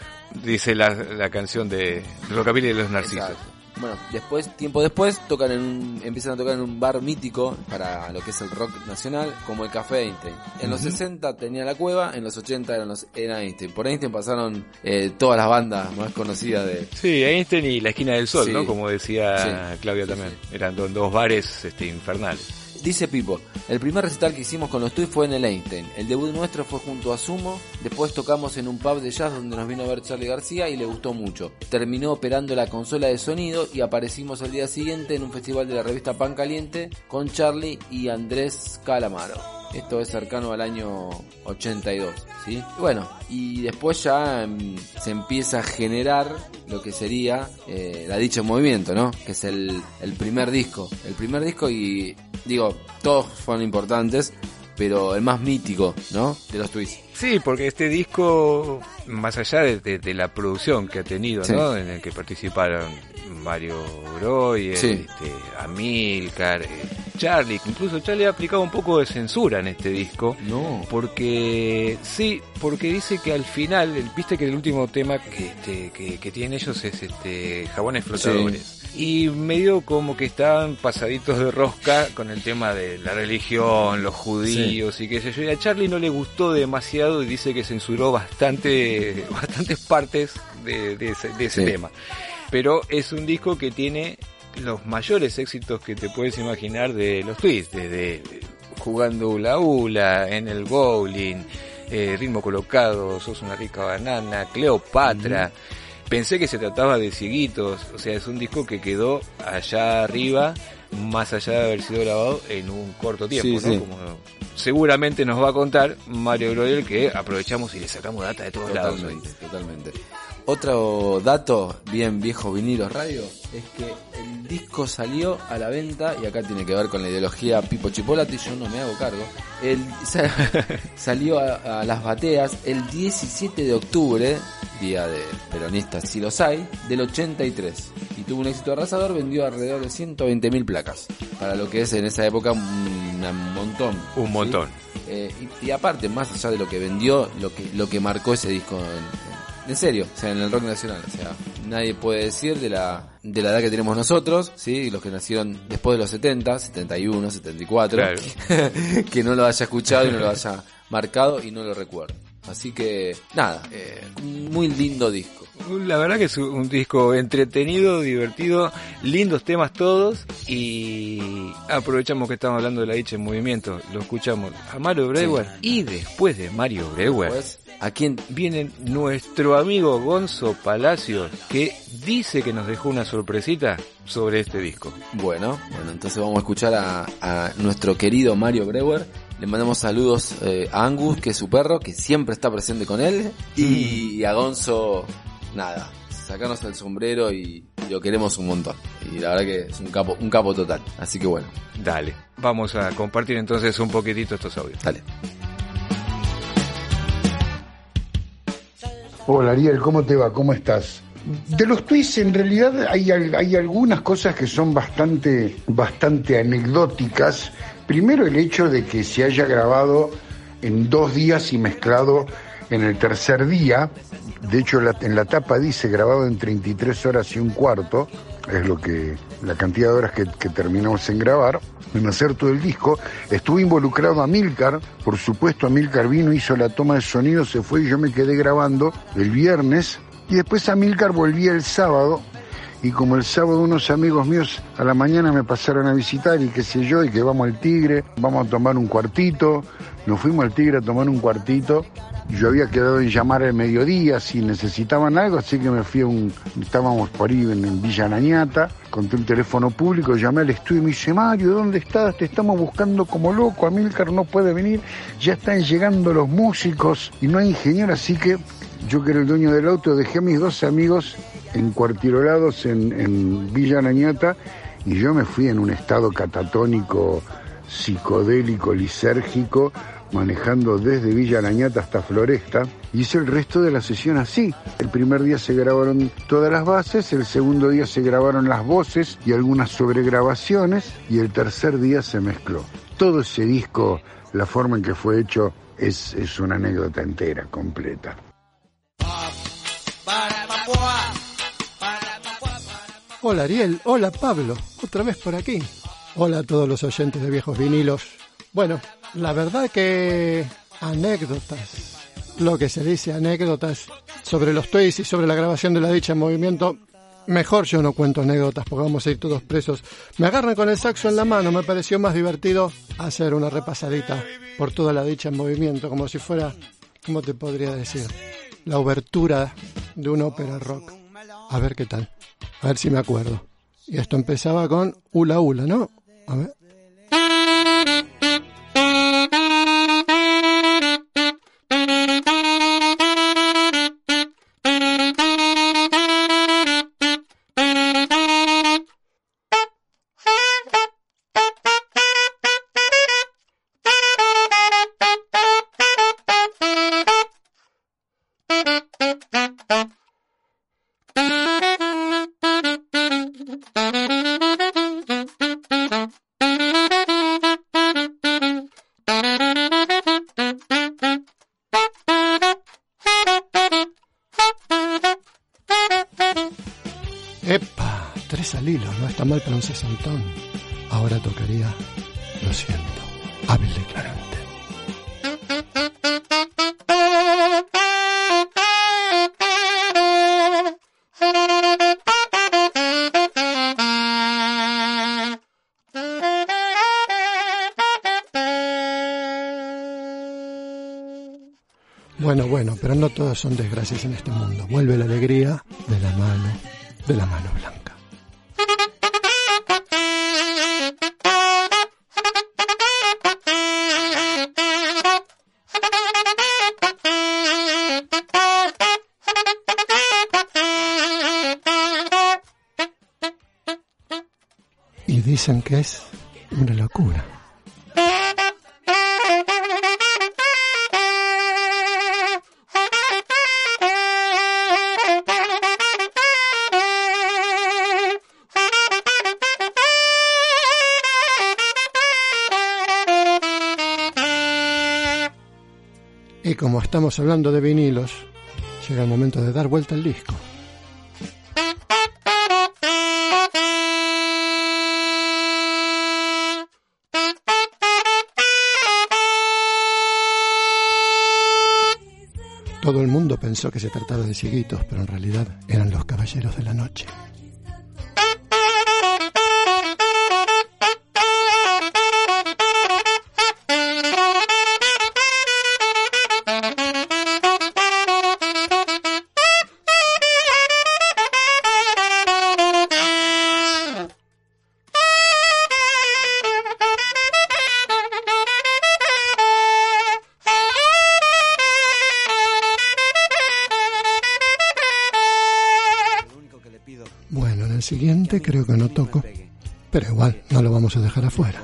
Dice la, la canción de Rockabilly de los Narcisos. Exacto. Bueno, después, tiempo después, tocan en un, empiezan a tocar en un bar mítico para lo que es el rock nacional, como el Café Einstein. En los 60 tenía la cueva, en los 80 eran los, era Einstein. Por Einstein pasaron eh, todas las bandas más conocidas de... Sí, Einstein y la esquina del sol, Sí. ¿no? Como decía Sí. Claudia Sí, también. Eran do- dos bares este, infernales. Dice Pipo, el primer recital que hicimos con los Twins fue en el Einstein. El debut nuestro fue junto a Sumo. Después tocamos en un pub de jazz donde nos vino a ver Charlie García y le gustó mucho. Terminó operando la consola de sonido y aparecimos al día siguiente en un festival de la revista Pan Caliente con Charlie y Andrés Calamaro. Esto es cercano al año 82, ¿sí? Y Bueno, y después ya mm, se empieza a generar lo que sería eh, la dicha movimiento, ¿no? Que es el, el primer disco. El primer disco y, digo, todos fueron importantes, pero el más mítico, ¿no? De los Twists. Sí, porque este disco, más allá de, de- de la producción que ha tenido, Sí. ¿no? En el que participaron Mario Breuer, Sí. este, Amilcar, eh, Charlie, incluso Charlie ha aplicado un poco de censura en este disco. No. Porque, sí, porque dice que al final, viste que el último tema que, este, que, que tienen ellos es este jabones flotadores. Y medio como que estaban pasaditos de rosca con el tema de la religión, los judíos y qué sé yo. Y a Charlie no le gustó demasiado y dice que censuró bastante, bastantes partes de, de ese, de ese Sí. tema. Pero es un disco que tiene los mayores éxitos que te puedes imaginar de los twists, desde jugando hula hula, en el bowling, eh, ritmo colocado, sos una rica banana, Cleopatra. Pensé que se trataba de cieguitos, o sea, es un disco que quedó allá arriba, más allá de haber sido grabado en un corto tiempo, Sí, ¿no? sí. Como seguramente nos va a contar Mario Broel que aprovechamos y le sacamos data de todos lados. hoy. Totalmente, totalmente. Otro dato, bien viejo vinilos radio, es que el disco salió a la venta, y acá tiene que ver con la ideología Pipo Chipolati, yo no me hago cargo. El, sa- salió a, a las bateas el 17 de octubre, día de peronistas si los hay, del 83. Y tuvo un éxito arrasador, vendió alrededor de 120.000 placas. Para lo que es en esa época un, un montón. Un ¿sí? montón. Eh, y, y aparte, más allá de lo que vendió, lo que, lo que marcó ese disco en, en serio, o sea, en el rock nacional, o sea, nadie puede decir de la, de la edad que tenemos nosotros, sí, los que nacieron después de los 70, 71, 74, Claro. que no lo haya escuchado y no lo haya marcado y no lo recuerdo. Así que, nada, eh, muy lindo disco. La verdad que es un disco entretenido, divertido, lindos temas todos y aprovechamos que estamos hablando de la dicha en movimiento, lo escuchamos a Mario Breuer y después de Mario Breuer ¿a quién? viene nuestro amigo Gonzo Palacios que dice que nos dejó una sorpresita sobre este disco. Bueno, bueno, entonces vamos a escuchar a, a nuestro querido Mario Breuer. Le mandamos saludos eh, a Angus, que es su perro, que siempre está presente con él. Y a Gonzo, nada, sacarnos el sombrero y lo queremos un montón. Y la verdad que es un capo, un capo total. Así que bueno, Dale, vamos a compartir entonces un poquitito estos audios. dale. Hola Ariel, ¿cómo te va? ¿Cómo estás? De los twists en realidad hay, al- hay algunas cosas que son bastante, bastante anecdóticas. Primero el hecho de que se haya grabado en dos días y mezclado en el tercer día. De hecho en la tapa dice grabado en 33 horas y un cuarto. Es lo que la cantidad de horas que, terminamos en grabar, en hacer todo el disco. Estuvo involucrado Amilcar, por supuesto Amilcar vino, hizo la toma de sonido, se fue y yo me quedé grabando el viernes. Y después Amilcar volvía el sábado y como el sábado unos amigos míos a la mañana me pasaron a visitar y qué sé yo, y que vamos al Tigre, vamos a tomar un cuartito, nos fuimos al Tigre a tomar un cuartito, yo había quedado en llamar al mediodía si necesitaban algo, así que me fui a un, estábamos por ahí en, Villa Nañata, conté un teléfono público, llamé al estudio y me dice, Mario, ¿dónde estás? Te estamos buscando como loco, Amilcar no puede venir, ya están llegando los músicos y no hay ingeniero, así que yo que era el dueño del auto dejé a mis dos amigos encuartirolados en, en Villa Nañata y yo me fui en un estado catatónico, psicodélico, lisérgico, manejando desde Villa Nañata hasta Floresta. Hice el resto de la sesión así. El primer día se grabaron todas las bases, el segundo día se grabaron las voces y algunas sobregrabaciones y el tercer día se mezcló. Todo ese disco, la forma en que fue hecho, es, es una anécdota entera, completa. Hola Ariel, hola Pablo, otra vez por aquí. Hola a todos los oyentes de viejos vinilos. Bueno, la verdad que anécdotas, lo que se dice anécdotas sobre los tweets y sobre la grabación de la dicha en movimiento, Mejor yo no cuento anécdotas porque vamos a ir todos presos. Me agarran con el saxo en la mano, me pareció más divertido hacer una repasadita por toda la dicha en movimiento, como si fuera, ¿cómo te podría decir? La obertura de una ópera rock. A ver qué tal, a ver si me acuerdo. Y esto empezaba con Ula Ula, ¿no? A ver. Está mal para un sesentón. Ahora tocaría, lo siento, hábil declarante. Bueno, bueno, pero no todos son desgracias en este mundo. Vuelve la alegría de la mano, de la mano blanca. Dicen que es una locura. Y como estamos hablando de vinilos, llega el momento de dar vuelta al disco. Pensó que se trataba de cieguitos, pero en realidad eran los caballeros de la noche. Creo que no toco, pero igual no lo vamos a dejar afuera.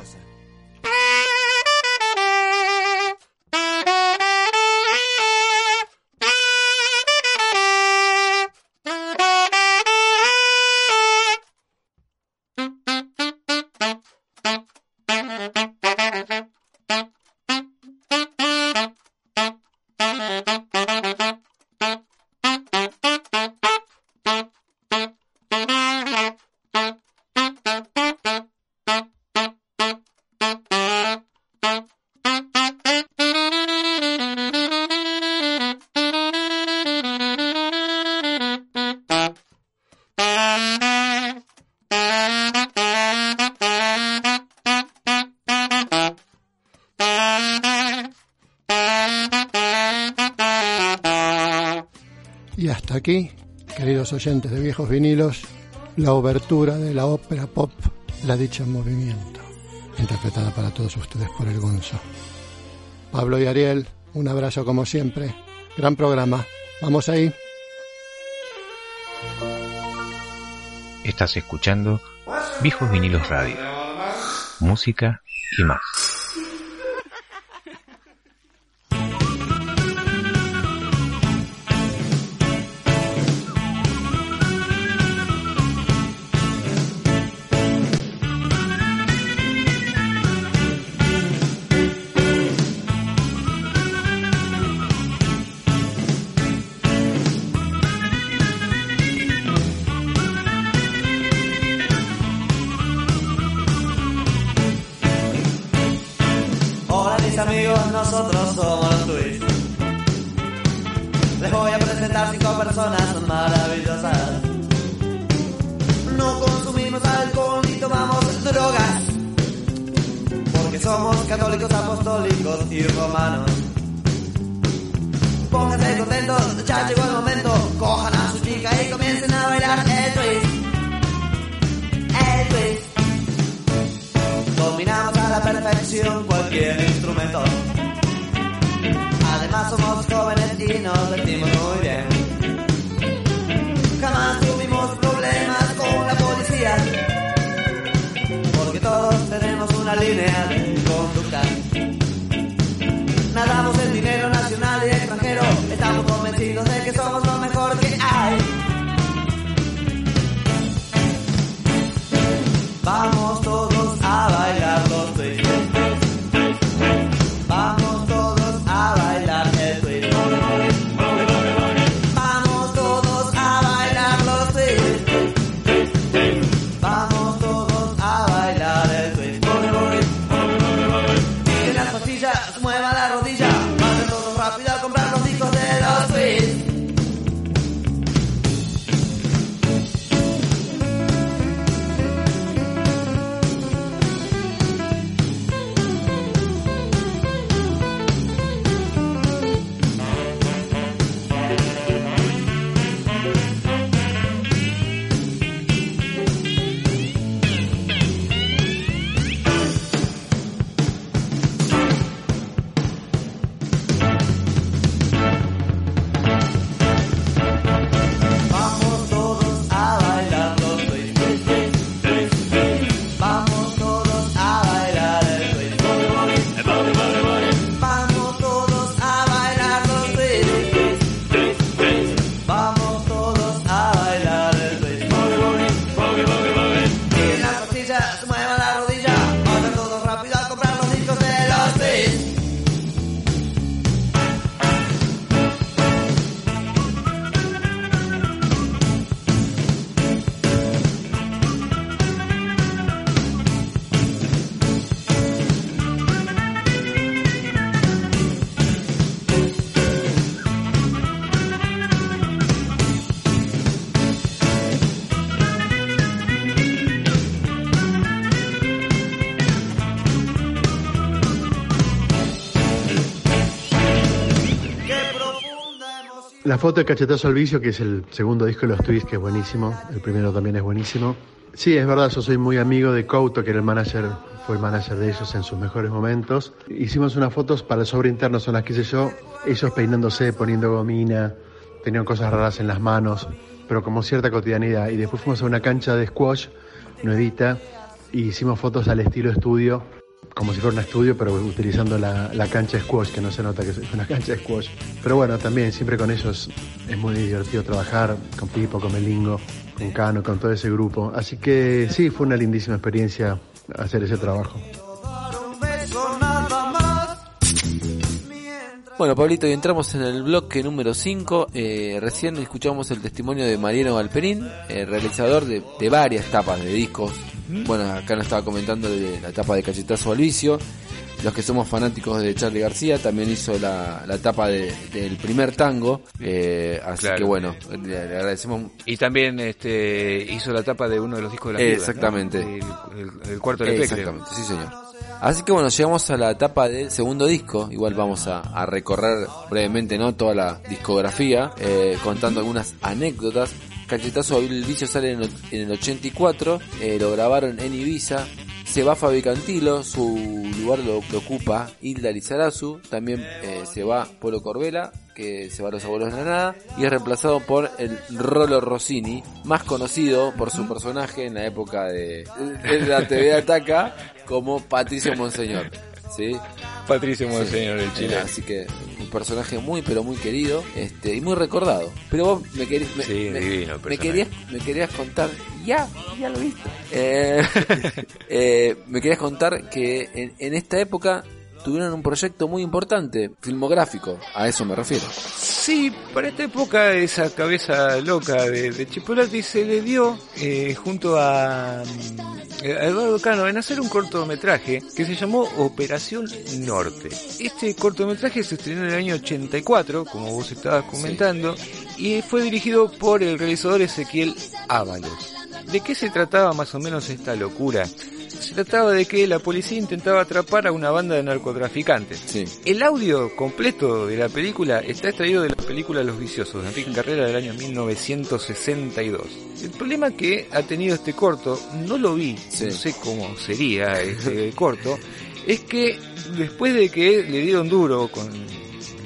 Hasta aquí, queridos oyentes de viejos vinilos, la obertura de la ópera pop La dicha en movimiento, interpretada para todos ustedes por el Gonzo. Pablo y Ariel, un abrazo como siempre. Gran programa. Vamos ahí. Estás escuchando Viejos Vinilos Radio. Música y más. La perfección cualquier instrumento. Además somos jóvenes y nos vestimos muy bien. Jamás tuvimos problemas con la policía. Porque todos tenemos una línea de conducta. Nadamos en dinero nacional y extranjero. Estamos convencidos de que somos La foto de Cachetazo al Vicio, que es el segundo disco de los Twists, que es buenísimo. El primero también es buenísimo. Sí, es verdad, yo soy muy amigo de Couto, que era el manager, fue el manager de ellos en sus mejores momentos. Hicimos unas fotos para el sobre interno, son las que hice yo, ellos peinándose, poniendo gomina, tenían cosas raras en las manos, pero como cierta cotidianidad. Y después fuimos a una cancha de squash, nuevita, y hicimos fotos al estilo estudio, como si fuera un estudio, pero utilizando la, la cancha squash, que no se nota que es una cancha squash. Pero bueno, también siempre con ellos es muy divertido trabajar, con Pipo, con Melingo, con Cano, con todo ese grupo. Así que sí, fue una lindísima experiencia hacer ese trabajo. Bueno, Pablito, y entramos en el bloque número 5. Eh, recién escuchamos el testimonio de Mariano Galperín, eh, realizador de, de varias tapas de discos. Bueno, acá nos estaba comentando de la tapa de Cachetazo al Vicio. Los que somos fanáticos de Charlie García también hizo la, la tapa de- del primer tango. eh, así Claro. que bueno, le, le agradecemos. Y también este hizo la tapa de uno de los discos de la ¿no? Exactamente. El, el- el cuarto LP, creo. Exactamente, sí señor. Así que bueno, llegamos a la etapa del segundo disco. Igual vamos a, a recorrer brevemente no toda la discografía, eh, contando algunas anécdotas. Cachetazo al vicio sale en, el- en el 84, eh, lo grabaron en Ibiza. Se va Fabi Cantilo, su lugar lo, lo ocupa Hilda Lizarazu, también eh, se va Polo Corbela, que se va a los abuelos de la nada, y es reemplazado por el Rolo Rossini, más conocido por su personaje en la época de, de la TV Ataca como Patricio Monseñor. ¿sí? Patricio Monseñor, el chileno. Así que personaje muy pero muy querido este y muy recordado. Pero vos me querías me, Sí, me- divino me personaje. querías me querías contar ya ya lo viste. Eh, eh, me querías contar que en, en esta época tuvieron un proyecto muy importante filmográfico. A eso me refiero. Sí, para esta época esa cabeza loca de, de Chipolati se le dio eh, junto a, mm, a Eduardo Cano en hacer un cortometraje que se llamó Operación Norte. Este cortometraje se estrenó en el año 84, como vos estabas comentando, y fue dirigido por el realizador Ezequiel Ábalos. ¿De qué se trataba más o menos esta locura? Se trataba de que la policía intentaba atrapar a una banda de narcotraficantes. Sí. El audio completo de la película está extraído de la película Los Viciosos, de Enrique Carrera del año 1962. El problema que ha tenido este corto, no lo vi, Sí. no sé cómo sería este corto, es que después de que le dieron duro con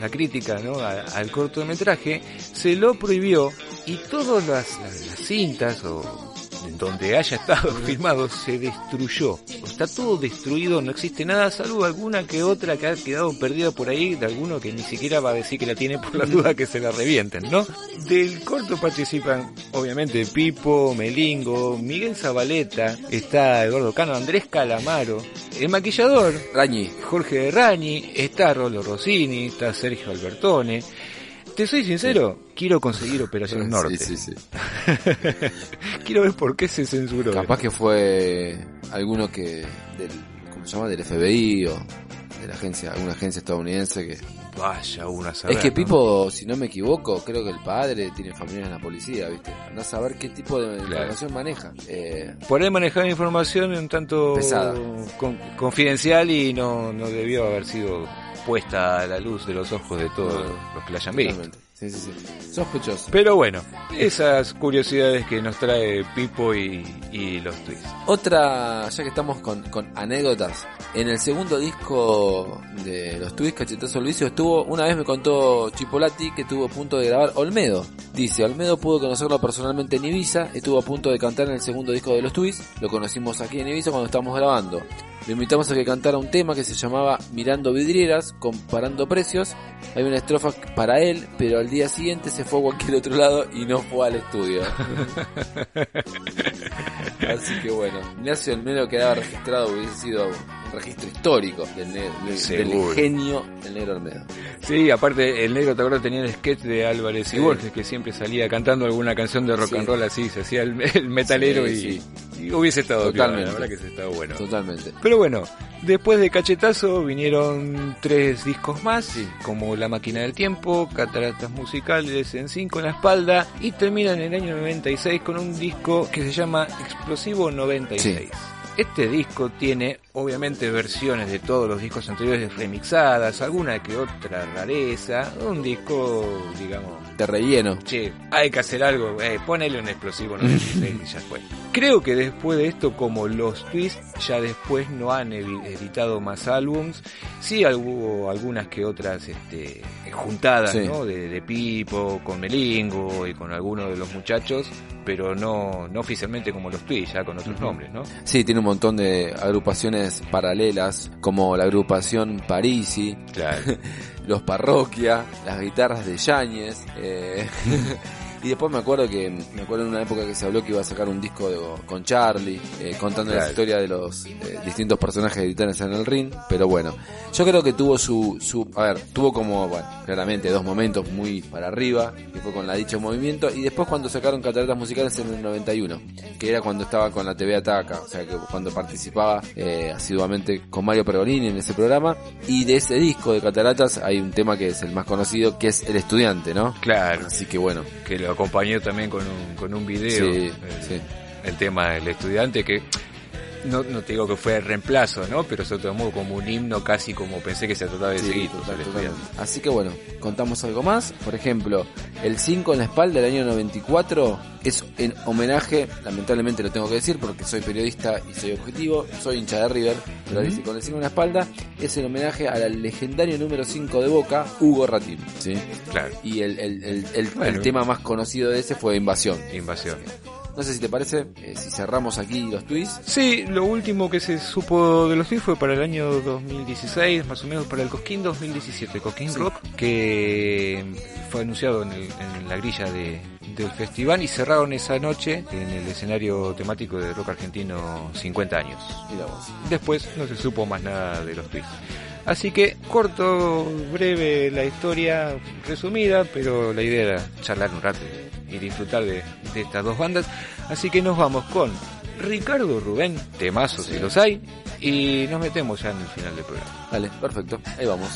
la crítica ¿no? a- al cortometraje, se lo prohibió y todas las, las- las cintas o en donde haya estado filmado se destruyó. Está todo destruido, no existe nada, salvo alguna que otra que ha quedado perdida por ahí, de alguno que ni siquiera va a decir que la tiene por la duda que se la revienten, ¿no? Del corto participan, obviamente, Pipo, Melingo, Miguel Zabaleta, está Eduardo Cano, Andrés Calamaro, el maquillador, Rañi. Jorge Rañi, está Rolo Rossini, está Sergio Albertone. Te soy sincero, quiero conseguir Operación Norte. Sí, sí, sí. quiero ver por qué se censuró. Capaz que fue alguno que del ¿cómo se llama? del FBI o de la agencia, alguna agencia estadounidense que Vaya una saber, es que ¿no? Pipo, si no me equivoco, creo que el padre tiene familia en la policía, ¿viste? Andá a saber qué tipo de información maneja. Eh, Por ahí manejaba información un tanto Pesada. con- confidencial y no, no debió haber sido puesta a la luz de los ojos de todos los que la hayan visto. Sí, sí, sí. Sospechoso. Pero bueno, esas curiosidades que nos trae Pipo y, y los tweets. Otra, ya que estamos con, con anécdotas, en el segundo disco de los Twist Cachetazo Luisio estuvo, una vez me contó Chipolati que estuvo a punto de grabar Olmedo. Dice, Olmedo pudo conocerlo personalmente en Ibiza, estuvo a punto de cantar en el segundo disco de los Twist, lo conocimos aquí en Ibiza cuando estábamos grabando. Lo invitamos a que cantara un tema que se llamaba Mirando vidrieras, comparando precios. Hay una estrofa para él, pero al día siguiente se fue a cualquier otro lado y no fue al estudio. Así que bueno, Ignacio Olmedo quedaba registrado, hubiese sido registro histórico del, del- genio del negro Olmedo. Sí, aparte el negro te acuerdas tenía el sketch de Álvarez y Sí. Borges que siempre salía cantando alguna canción de rock Sí. and roll así, se hacía el, el metalero Sí, y, y hubiese estado Totalmente. la verdad que se estaba bueno. Totalmente. Pero bueno, después de Cachetazo vinieron tres discos más, como La Máquina del Tiempo, Cataratas Musicales en 5 en la espalda, y terminan en el año 96 con un disco que se llama Explosivo 96. Este disco tiene obviamente versiones de todos los discos anteriores remixadas, alguna que otra rareza, un disco, digamos, De relleno. che, hay que hacer algo, eh, ponele un explosivo 96 y ya fue. Creo que después de esto, como los Twists, ya después no han editado más álbums. Sí hubo algunas que otras este, juntadas, Sí. ¿no? De, de Pipo, con Melingo y con algunos de los muchachos, pero no, no oficialmente como los Twists, ya con otros nombres, ¿no? Sí, tiene un montón de agrupaciones paralelas, como la agrupación Parisi, Claro. los Parroquia, las guitarras de Yáñez. eh, y después me acuerdo que me acuerdo en una época que se habló que iba a sacar un disco de- con Charlie, eh, contando la historia de los eh, distintos personajes de Titanes en el ring. Pero bueno, yo creo que tuvo su, su. A ver, tuvo como, bueno, claramente dos momentos muy para arriba, que fue con la dicha movimiento. Y después cuando sacaron Cataratas Musicales en el 91, que era cuando estaba con la TV Ataca, o sea, que cuando participaba eh, asiduamente con Mario Pergolini en ese programa. Y de ese disco de Cataratas hay un tema que es el más conocido, que es El Estudiante, ¿no? Claro, Así que bueno, que lo acompañó también con un, con un video. Sí, el, sí. el tema del estudiante que no, no te digo que fue el reemplazo, ¿no? Pero se tomó como un himno casi como pensé que se trataba de Sí, seguir. total. Así que bueno, contamos algo más. Por ejemplo, el 5 en la espalda del año 94 es en homenaje, lamentablemente lo tengo que decir porque soy periodista y soy objetivo, soy hincha de River, pero dice con el 5 en la espalda es en homenaje al legendario número 5 de Boca, Hugo Ratín. ¿sí? Claro, Y el, el, el, el- Bueno. el tema más conocido de ese fue Invasión. invasión. No sé si te parece, eh, si cerramos aquí los tweets. Sí, lo último que se supo de los Tweets fue para el año 2016, más o menos para el Cosquín 2017, Cosquín Sí. Rock, que fue anunciado en, el- en la grilla de, del festival y cerraron esa noche en el escenario temático de rock argentino 50 años. Después no se supo más nada de los tweets. Así que corto, breve la historia, resumida, pero la idea era charlar un rato y, disfrutar de, de estas dos bandas. Así que nos vamos con Ricardo Rubén, temazos si los hay, y nos metemos ya en el final del programa. Dale, perfecto. Ahí vamos.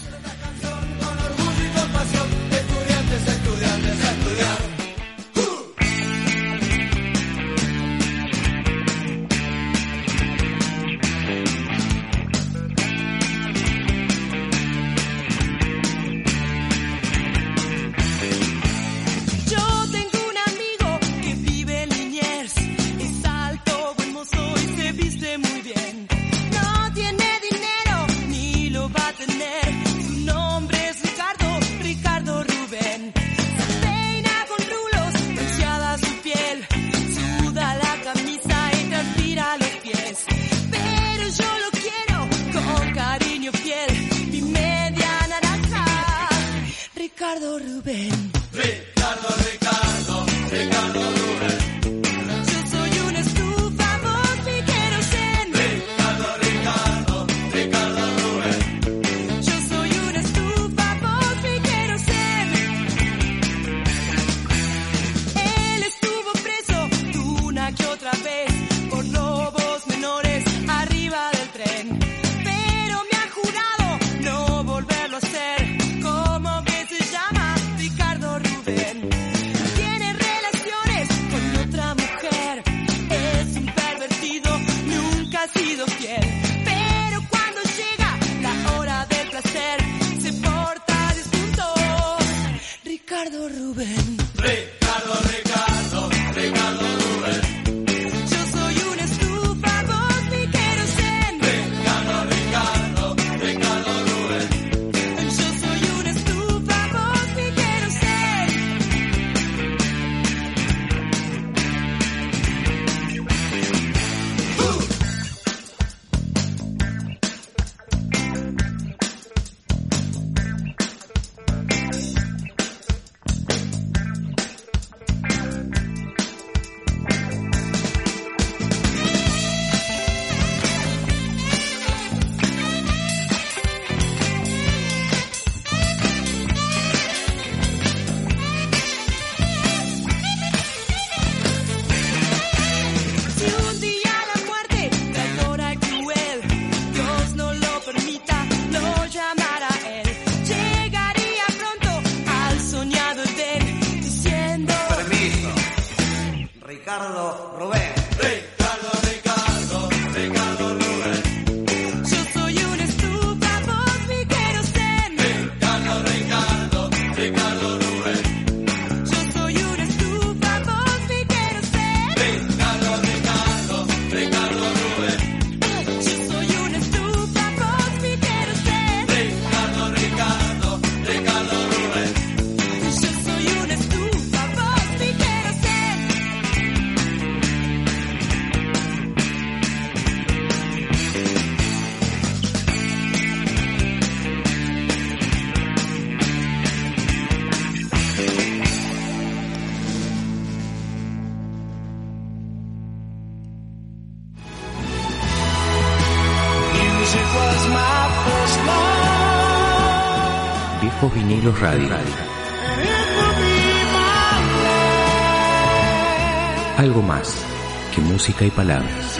Música y palabras.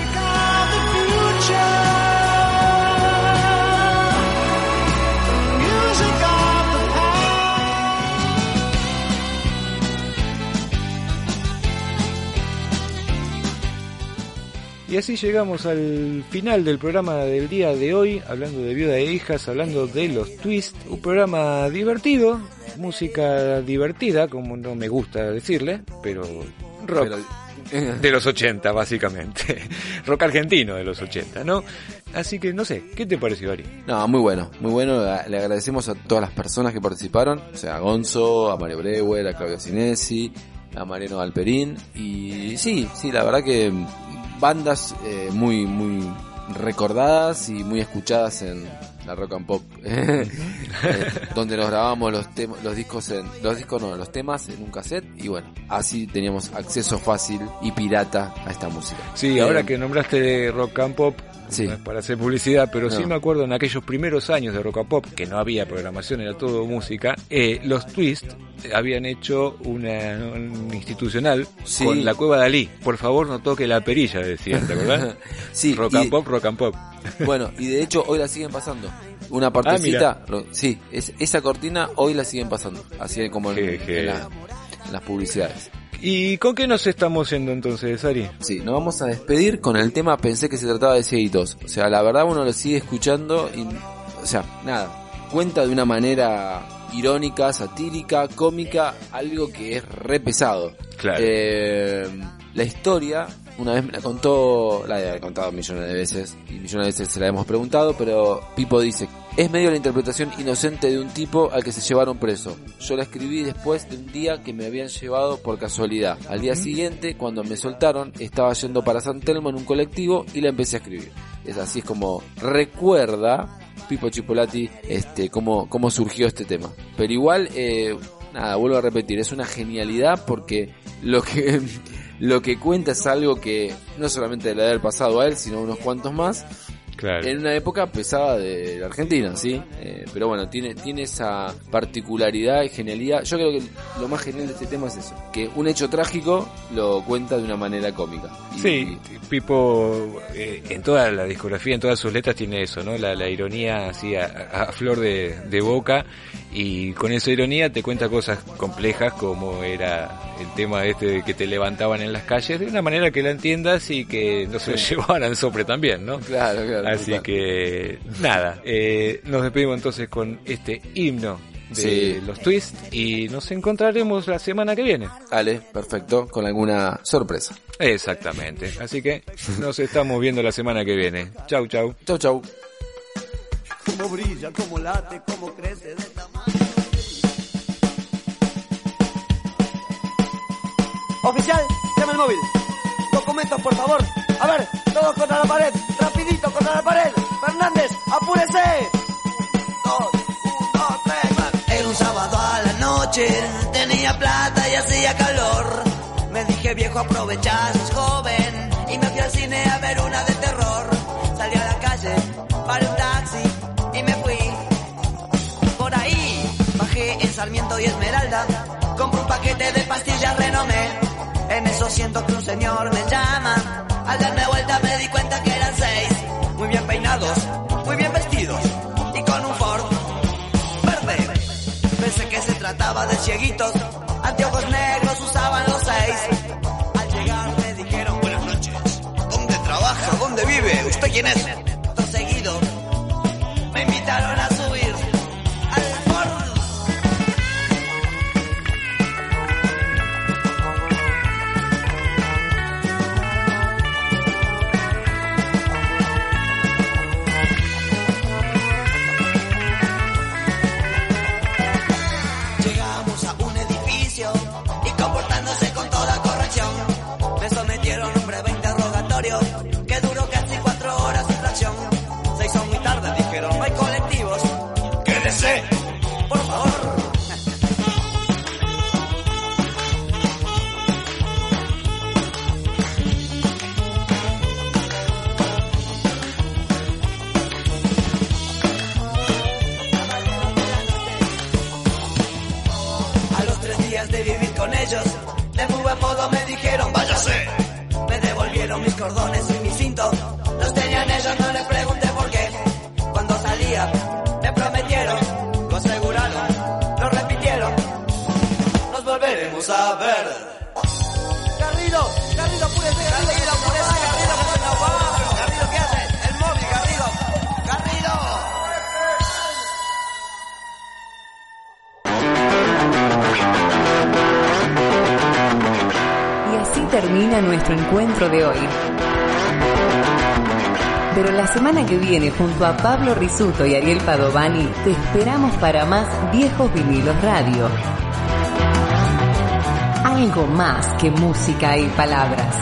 Y así llegamos al final del programa del día de hoy, hablando de viuda e hijas, hablando de los twists, un programa divertido, música divertida, como no me gusta decirle, pero rock de los 80 básicamente, rock argentino de los 80, ¿no? Así que no sé, ¿qué te pareció Ari? No, muy bueno, muy bueno. Le agradecemos a todas las personas que participaron, o sea, a Gonzo, a Mario Breuer, a Claudio Sinesi, a Mariano Alperín. Y sí, sí, la verdad que bandas eh, muy, muy recordadas y muy escuchadas en la rock and pop, eh, donde nos grabamos los tem- los discos en, los discos no, los temas en un cassette y bueno, así teníamos acceso fácil y pirata a esta música. Sí, Eh, ahora que nombraste rock and pop, Sí. no es para hacer publicidad, pero sí No. me acuerdo en aquellos primeros años de rock and pop, que no había programación, era todo música, eh, los Twist habían hecho una, un institucional Sí. con la cueva Dalí. Por favor, no toque la perilla, decían, ¿te acordás? Sí, rock and pop, rock and pop. Bueno, y de hecho hoy la siguen pasando. Una partecita, lo- sí, es, esa cortina hoy la siguen pasando. Así como en, Jeje. en la- en las publicidades. ¿Y con qué nos estamos yendo entonces, Ari? Sí, nos vamos a despedir con el tema Pensé que se trataba de Cieguitos. O sea, la verdad uno lo sigue escuchando y, o sea, nada, cuenta de una manera irónica, satírica, cómica, algo que es re pesado. Claro. Eh, la historia, una vez me la contó, la he contado millones de veces, y millones de veces se la hemos preguntado, pero Pipo dice, es medio la interpretación inocente de un tipo al que se llevaron preso. Yo la escribí después de un día que me habían llevado por casualidad. Al día siguiente, cuando me soltaron, estaba yendo para San Telmo en un colectivo y la empecé a escribir. Es así es como recuerda Pipo Chipolati este, cómo, cómo surgió este tema. Pero igual, eh, nada, vuelvo a repetir, es una genialidad porque lo que, lo que cuenta es algo que no solamente le da el pasado a él, sino a unos cuantos más, Claro. en una época pesada de la Argentina, ¿sí? Eh, pero bueno, tiene, tiene esa particularidad y genialidad. Yo creo que lo más genial de este tema es eso, que un hecho trágico lo cuenta de una manera cómica. Y- Sí, Pipo eh, en toda la discografía, en todas sus letras tiene eso, ¿no? La, la ironía así a, a- a flor de, de boca y con esa ironía te cuenta cosas complejas como era el tema este de que te levantaban en las calles de una manera que la entiendas y que no se lo llevaran sopre también, ¿no? Claro, claro. Así total. que nada, eh, nos despedimos entonces con este himno de Sí. los twists y nos encontraremos la semana que viene. Dale, perfecto, con alguna sorpresa. Exactamente. Así que nos estamos viendo la semana que viene. Chau, chau. Chau, chau. Cómo brilla, cómo late, cómo crece de tamaño. Oficial, llama el móvil. Documentos, por favor. A ver, todos contra la pared. Rapidito contra la pared. Fernández, apúrese. Dos, uno, tres, más. Era un sábado a la noche. Tenía plata y hacía calor. Me dije, viejo, aprovecha, sos joven. Y me fui al cine a ver una de terror. Salí a la calle, paré un taxi y me fui. Por ahí bajé en Sarmiento y Esmeralda. Compré un paquete de pastillas renomé. En eso siento que un señor me llama. Al darme vuelta me di cuenta que eran seis. Muy bien peinados, muy bien vestidos. Y con un Ford verde. Pensé que se trataba de cieguitos. Anteojos negros usaban los seis. Al llegar me dijeron buenas noches. ¿Dónde trabaja? ¿Dónde vive? ¿Usted quién es? Mis cordones termina nuestro encuentro de hoy. Pero la semana que viene, junto a Pablo Risuto y Ariel Padovani, te esperamos para más Viejos Vinilos Radio. Algo más que música y palabras.